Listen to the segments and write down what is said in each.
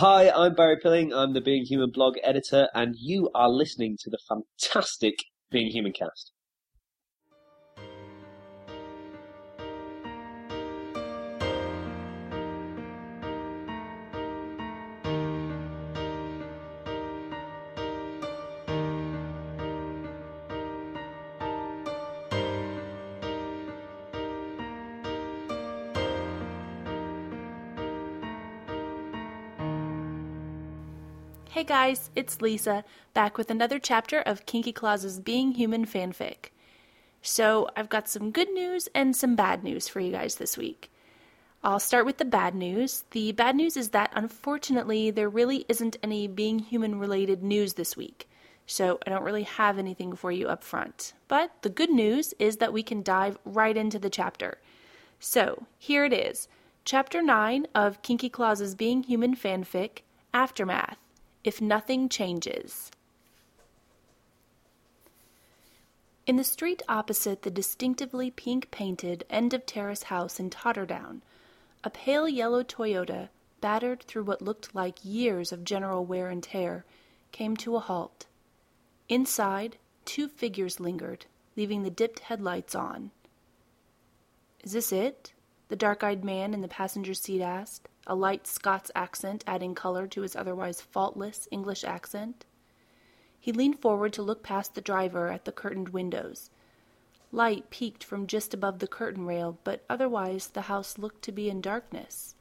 Hi, I'm Barry Pilling. I'm the Being Human blog editor, and you are listening to the fantastic Being Human cast. Hey guys, it's Lisa, back with another chapter of Kinky Claus's Being Human fanfic. So, I've got some good news and some bad news for you guys this week. I'll start with the bad news. The bad news is that unfortunately, there really isn't any Being Human related news this week, so I don't really have anything for you up front. But the good news is that we can dive right into the chapter. So, here it is Chapter 9 of Kinky Claus's Being Human fanfic Aftermath if nothing changes. In the street opposite the distinctively pink painted end of terrace house in Totterdown, a pale yellow Toyota, battered through what looked like years of general wear and tear, came to a halt. Inside, two figures lingered, leaving the dipped headlights on. Is this it? the dark eyed man in the passenger seat asked a light Scots accent adding color to his otherwise faultless English accent. He leaned forward to look past the driver at the curtained windows. Light peeked from just above the curtain rail, but otherwise the house looked to be in darkness.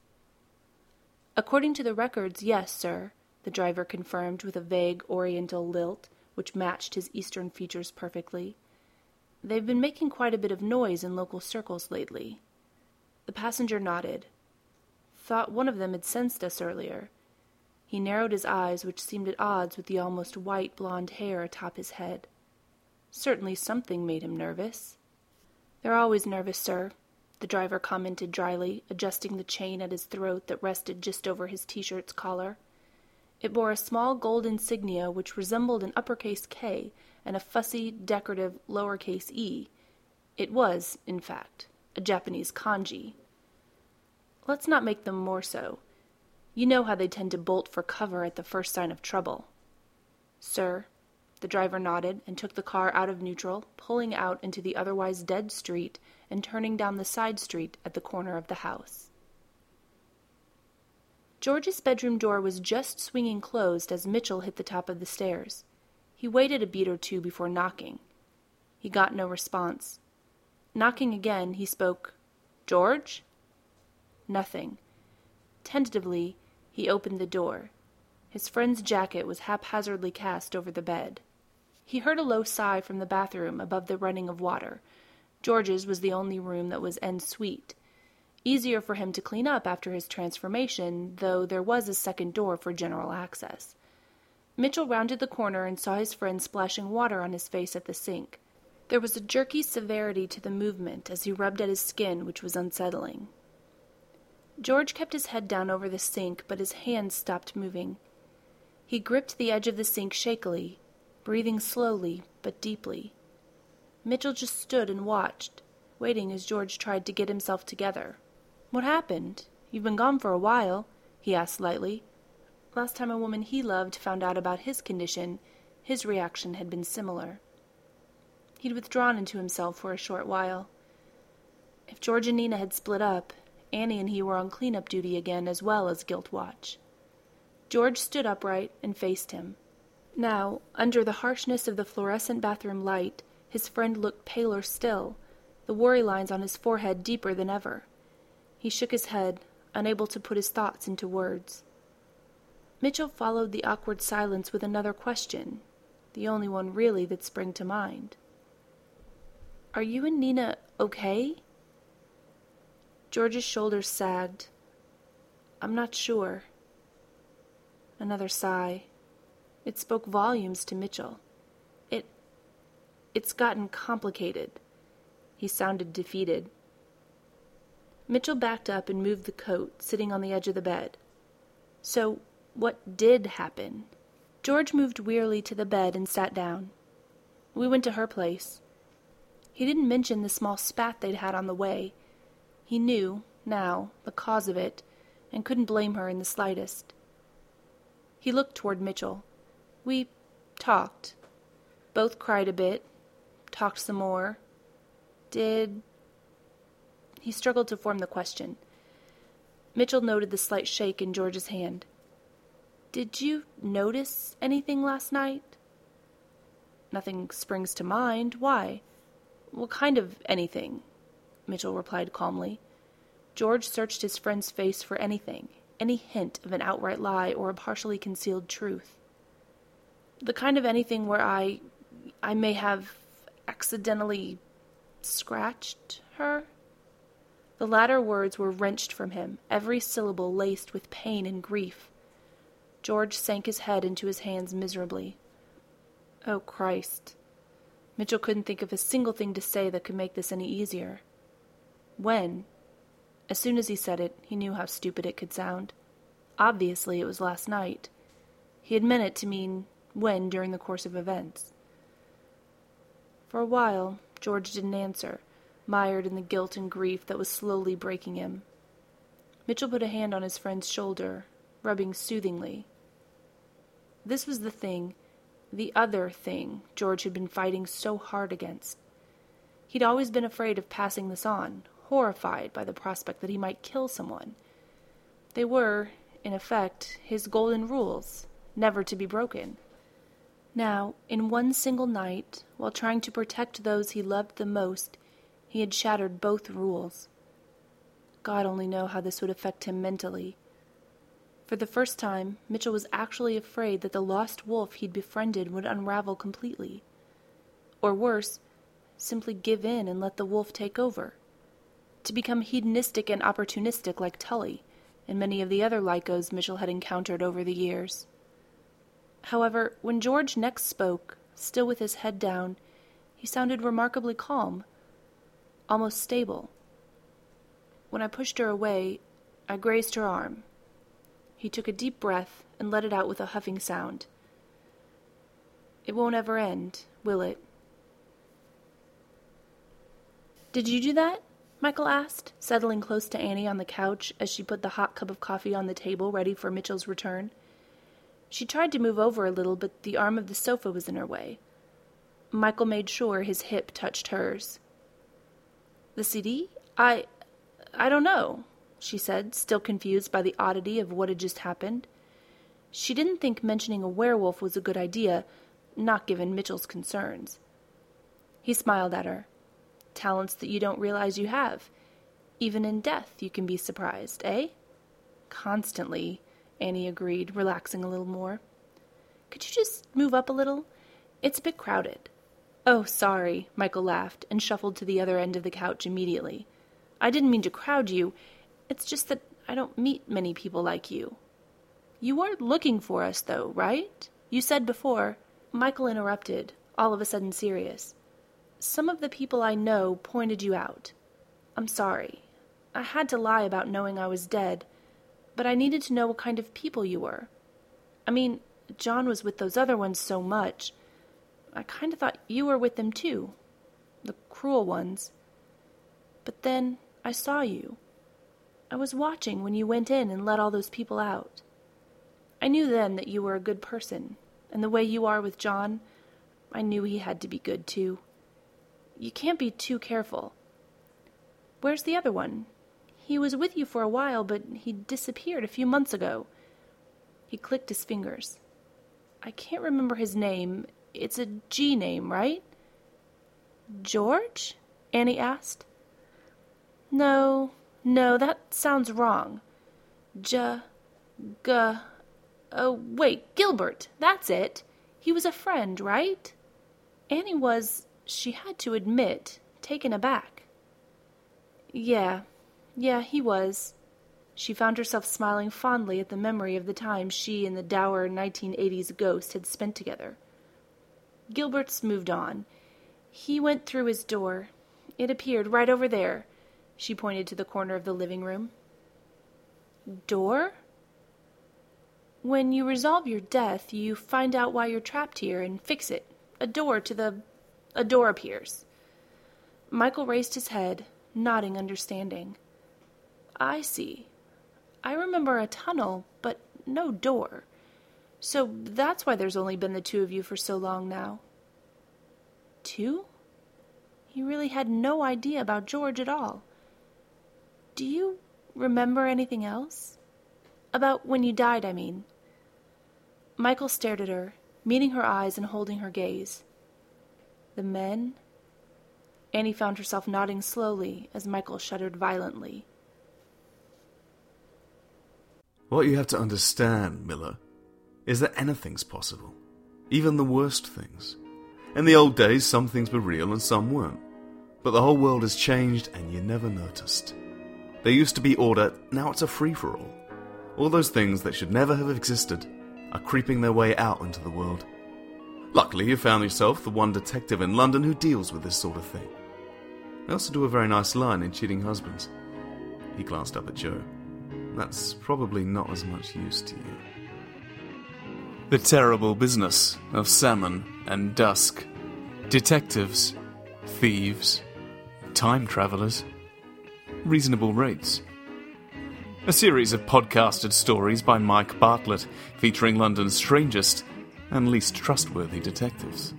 According to the records, yes, sir, the driver confirmed with a vague oriental lilt which matched his eastern features perfectly. They've been making quite a bit of noise in local circles lately. The passenger nodded thought one of them had sensed us earlier. He narrowed his eyes, which seemed at odds with the almost white blond hair atop his head. Certainly something made him nervous. They're always nervous, sir, the driver commented dryly, adjusting the chain at his throat that rested just over his t shirt's collar. It bore a small gold insignia which resembled an uppercase K and a fussy, decorative lowercase e. It was, in fact, a Japanese kanji. Let's not make them more so. You know how they tend to bolt for cover at the first sign of trouble. Sir, the driver nodded and took the car out of neutral, pulling out into the otherwise dead street and turning down the side street at the corner of the house. George's bedroom door was just swinging closed as Mitchell hit the top of the stairs. He waited a beat or two before knocking. He got no response. Knocking again, he spoke, George? Nothing. Tentatively, he opened the door. His friend's jacket was haphazardly cast over the bed. He heard a low sigh from the bathroom above the running of water. George's was the only room that was en suite. Easier for him to clean up after his transformation, though there was a second door for general access. Mitchell rounded the corner and saw his friend splashing water on his face at the sink. There was a jerky severity to the movement as he rubbed at his skin, which was unsettling. George kept his head down over the sink, but his hands stopped moving. He gripped the edge of the sink shakily, breathing slowly but deeply. Mitchell just stood and watched, waiting as George tried to get himself together. What happened? You've been gone for a while, he asked lightly. Last time a woman he loved found out about his condition, his reaction had been similar. He'd withdrawn into himself for a short while. If George and Nina had split up, Annie and he were on cleanup duty again as well as guilt watch. George stood upright and faced him. Now, under the harshness of the fluorescent bathroom light, his friend looked paler still, the worry lines on his forehead deeper than ever. He shook his head, unable to put his thoughts into words. Mitchell followed the awkward silence with another question, the only one really that sprang to mind. Are you and Nina okay? George's shoulders sagged. I'm not sure. Another sigh. It spoke volumes to Mitchell. It. It's gotten complicated. He sounded defeated. Mitchell backed up and moved the coat, sitting on the edge of the bed. So, what did happen? George moved wearily to the bed and sat down. We went to her place. He didn't mention the small spat they'd had on the way, he knew, now, the cause of it, and couldn't blame her in the slightest. He looked toward Mitchell. We talked. Both cried a bit, talked some more. Did. He struggled to form the question. Mitchell noted the slight shake in George's hand. Did you notice anything last night? Nothing springs to mind. Why? What kind of anything? Mitchell replied calmly. George searched his friend's face for anything, any hint of an outright lie or a partially concealed truth. The kind of anything where I. I may have accidentally scratched her? The latter words were wrenched from him, every syllable laced with pain and grief. George sank his head into his hands miserably. Oh, Christ. Mitchell couldn't think of a single thing to say that could make this any easier. When? As soon as he said it, he knew how stupid it could sound. Obviously, it was last night. He had meant it to mean when during the course of events. For a while, George didn't answer, mired in the guilt and grief that was slowly breaking him. Mitchell put a hand on his friend's shoulder, rubbing soothingly. This was the thing, the other thing, George had been fighting so hard against. He'd always been afraid of passing this on, horrified by the prospect that he might kill someone. They were, in effect, his golden rules, never to be broken. Now, in one single night, while trying to protect those he loved the most, he had shattered both rules. God only knew how this would affect him mentally. For the first time, Mitchell was actually afraid that the lost wolf he'd befriended would unravel completely. Or worse, simply give in and let the wolf take over. To become hedonistic and opportunistic like Tully and many of the other Lycos Mitchell had encountered over the years. However, when George next spoke, still with his head down, he sounded remarkably calm, almost stable. When I pushed her away, I grazed her arm. He took a deep breath and let it out with a huffing sound. It won't ever end, will it? Did you do that? Michael asked, settling close to Annie on the couch as she put the hot cup of coffee on the table ready for Mitchell's return. She tried to move over a little, but the arm of the sofa was in her way. Michael made sure his hip touched hers. The CD? I. I don't know she said, still confused by the oddity of what had just happened. She didn't think mentioning a werewolf was a good idea, not given Mitchell's concerns. He smiled at her. Talents that you don't realize you have. Even in death, you can be surprised, eh? Constantly, Annie agreed, relaxing a little more. Could you just move up a little? It's a bit crowded. Oh, sorry, Michael laughed and shuffled to the other end of the couch immediately. I didn't mean to crowd you. It's just that I don't meet many people like you. You weren't looking for us, though, right? You said before. Michael interrupted, all of a sudden serious. Some of the people I know pointed you out. I'm sorry. I had to lie about knowing I was dead, but I needed to know what kind of people you were. I mean, John was with those other ones so much. I kind of thought you were with them too. The cruel ones. But then I saw you. I was watching when you went in and let all those people out. I knew then that you were a good person, and the way you are with John, I knew he had to be good too. You can't be too careful. Where's the other one? He was with you for a while, but he disappeared a few months ago. He clicked his fingers. I can't remember his name. It's a G name, right? George? Annie asked. No, no, that sounds wrong. J. G. Oh, wait, Gilbert. That's it. He was a friend, right? Annie was, she had to admit, taken aback. Yeah, yeah, he was. She found herself smiling fondly at the memory of the time she and the dour 1980s ghost had spent together. Gilbert's moved on. He went through his door. It appeared right over there. She pointed to the corner of the living room. Door? When you resolve your death, you find out why you're trapped here and fix it. A door to the. A door appears. Michael raised his head, nodding understanding. I see. I remember a tunnel, but no door. So that's why there's only been the two of you for so long now. Two? He really had no idea about George at all. Do you remember anything else? About when you died, I mean. Michael stared at her, meeting her eyes and holding her gaze. The men? Annie found herself nodding slowly as Michael shuddered violently. What you have to understand, Miller, is that anything's possible, even the worst things. In the old days, some things were real and some weren't. But the whole world has changed and you never noticed. There used to be order, now it's a free for all. All those things that should never have existed are creeping their way out into the world. Luckily, you found yourself the one detective in London who deals with this sort of thing. They also do a very nice line in Cheating Husbands. He glanced up at Joe. That's probably not as much use to you. The terrible business of salmon and dusk. Detectives, thieves, time travelers, reasonable rates. A series of podcasted stories by Mike Bartlett featuring London's strangest and least trustworthy detectives.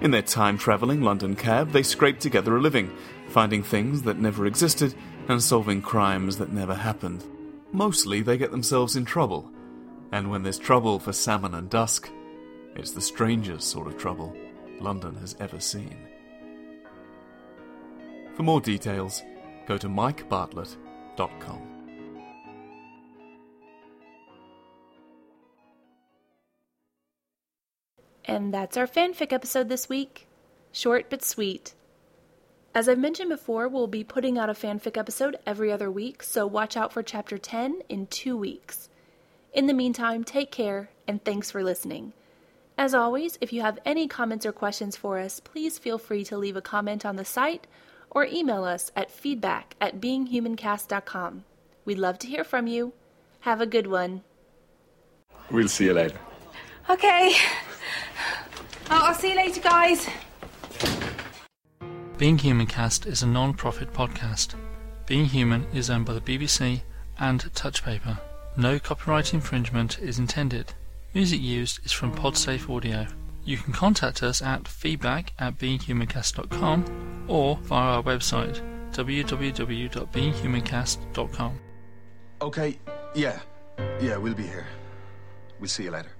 In their time travelling London cab, they scrape together a living, finding things that never existed and solving crimes that never happened. Mostly they get themselves in trouble, and when there's trouble for Salmon and Dusk, it's the strangest sort of trouble London has ever seen. For more details, go to mikebartlett.com. And that's our fanfic episode this week. Short but sweet. As I've mentioned before, we'll be putting out a fanfic episode every other week, so watch out for chapter 10 in two weeks. In the meantime, take care and thanks for listening. As always, if you have any comments or questions for us, please feel free to leave a comment on the site or email us at feedback at beinghumancast.com. We'd love to hear from you. Have a good one. We'll see you later. Okay. Oh, I'll see you later, guys. Being Human Cast is a non profit podcast. Being Human is owned by the BBC and Touchpaper. No copyright infringement is intended. Music used is from Podsafe Audio. You can contact us at feedback at beinghumancast.com or via our website www.beinghumancast.com. Okay, yeah. Yeah, we'll be here. We'll see you later.